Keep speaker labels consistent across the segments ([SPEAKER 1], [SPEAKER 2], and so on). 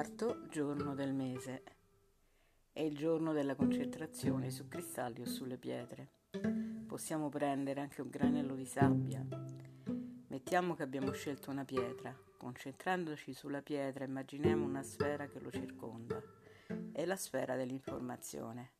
[SPEAKER 1] quarto giorno del mese. È il giorno della concentrazione su cristalli o sulle pietre. Possiamo prendere anche un granello di sabbia. Mettiamo che abbiamo scelto una pietra. Concentrandoci sulla pietra immaginiamo una sfera che lo circonda. È la sfera dell'informazione.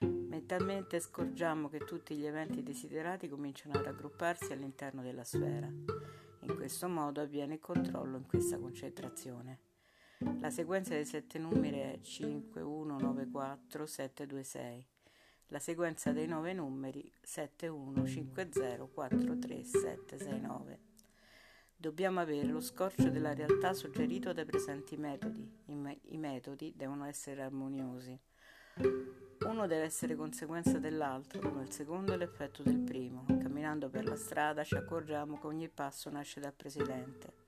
[SPEAKER 1] Mentalmente scorgiamo che tutti gli eventi desiderati cominciano a raggrupparsi all'interno della sfera. In questo modo avviene il controllo in questa concentrazione. La sequenza dei sette numeri è 5, 1, 9, 4, 7, 2, 6. La sequenza dei nove numeri 7, 1, 5, 0, 4, 3, 7, 6, 9. Dobbiamo avere lo scorcio della realtà suggerito dai presenti metodi. I, me- I metodi devono essere armoniosi. Uno deve essere conseguenza dell'altro, come il secondo è l'effetto del primo. Camminando per la strada ci accorgiamo che ogni passo nasce dal precedente.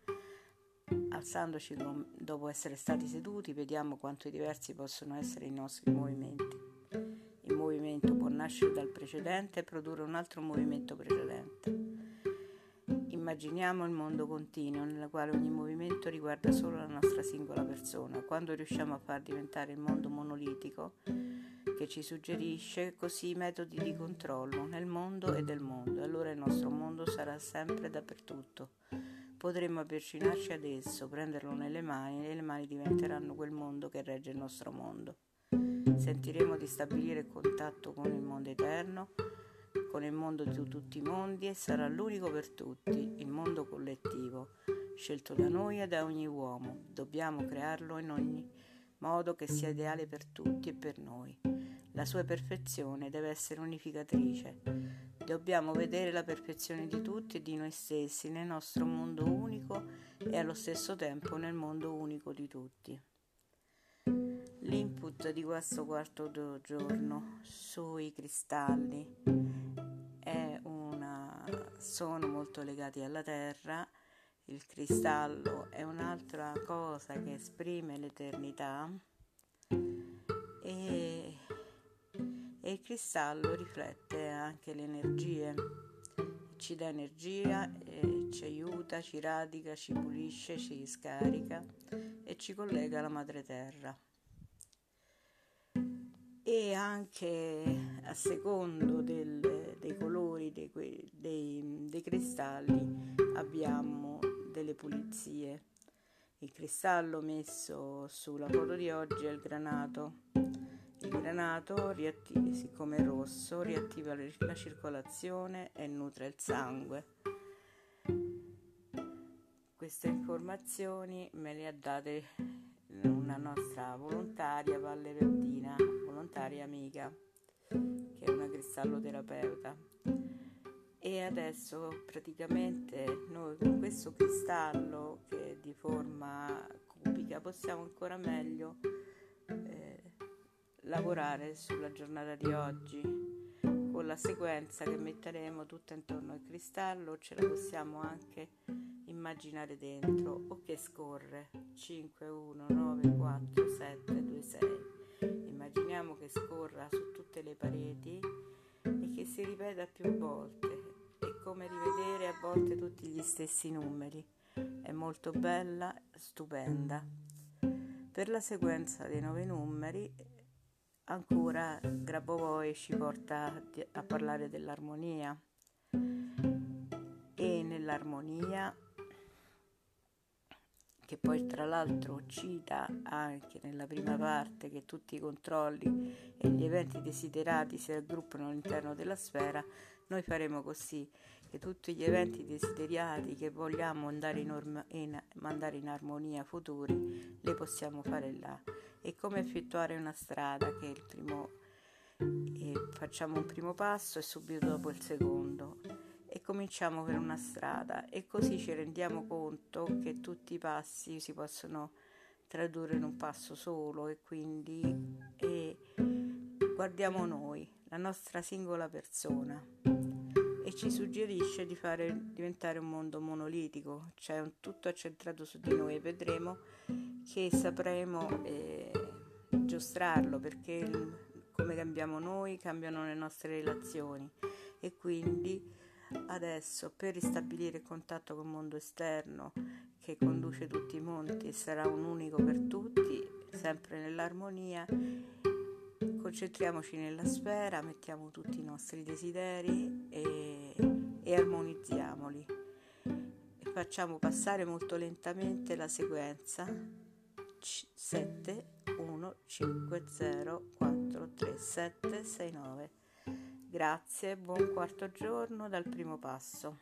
[SPEAKER 1] Alzandoci dopo essere stati seduti, vediamo quanto diversi possono essere i nostri movimenti. Il movimento può nascere dal precedente e produrre un altro movimento precedente. Immaginiamo il mondo continuo nel quale ogni movimento riguarda solo la nostra singola persona. Quando riusciamo a far diventare il mondo monolitico che ci suggerisce così i metodi di controllo nel mondo e del mondo, allora il nostro mondo sarà sempre dappertutto potremmo avvicinarci ad esso, prenderlo nelle mani e le mani diventeranno quel mondo che regge il nostro mondo. Sentiremo di stabilire il contatto con il mondo eterno, con il mondo di tutti i mondi e sarà l'unico per tutti, il mondo collettivo, scelto da noi e da ogni uomo. Dobbiamo crearlo in ogni modo che sia ideale per tutti e per noi. La sua perfezione deve essere unificatrice Dobbiamo vedere la perfezione di tutti e di noi stessi nel nostro mondo unico e allo stesso tempo nel mondo unico di tutti. L'input di questo quarto giorno sui cristalli una, sono molto legati alla terra. Il cristallo è un'altra cosa che esprime l'eternità e e il cristallo riflette anche le energie, ci dà energia, ci aiuta, ci radica, ci pulisce, ci scarica e ci collega alla madre terra. E anche a secondo del, dei colori dei, dei, dei cristalli abbiamo delle pulizie. Il cristallo messo sulla foto di oggi è il granato il granato, riattiva, siccome è rosso, riattiva la circolazione e nutre il sangue. Queste informazioni me le ha date una nostra volontaria, Valle Verdina, volontaria amica, che è una cristalloterapeuta. E adesso praticamente noi con questo cristallo che è di forma cubica possiamo ancora meglio lavorare sulla giornata di oggi con la sequenza che metteremo tutta intorno al cristallo ce la possiamo anche immaginare dentro. O che scorre? 5 1 9 4 7 2 6 immaginiamo che scorra su tutte le pareti e che si ripeta più volte. È come rivedere a volte tutti gli stessi numeri. È molto bella stupenda. Per la sequenza dei nove numeri ancora Grabovoi ci porta a parlare dell'armonia. E nell'armonia che poi tra l'altro cita anche nella prima parte che tutti i controlli e gli eventi desiderati si raggruppano all'interno della sfera, noi faremo così che tutti gli eventi desiderati che vogliamo andare in, orma, in, mandare in armonia futuri, li possiamo fare là. E come effettuare una strada che è il primo, e facciamo un primo passo e subito dopo il secondo. E cominciamo per una strada. E così ci rendiamo conto che tutti i passi si possono tradurre in un passo solo e quindi e guardiamo noi, la nostra singola persona ci suggerisce di fare diventare un mondo monolitico, cioè un tutto accentrato su di noi. E vedremo che sapremo eh, giostrarlo perché come cambiamo noi cambiano le nostre relazioni. E quindi Adesso, per ristabilire il contatto col mondo esterno che conduce tutti i monti e sarà un unico per tutti, sempre nell'armonia, concentriamoci nella sfera, mettiamo tutti i nostri desideri e, e armonizziamoli. E facciamo passare molto lentamente la sequenza. 7 1 5 0 4 3 7 6 9 Grazie, buon quarto giorno dal primo passo.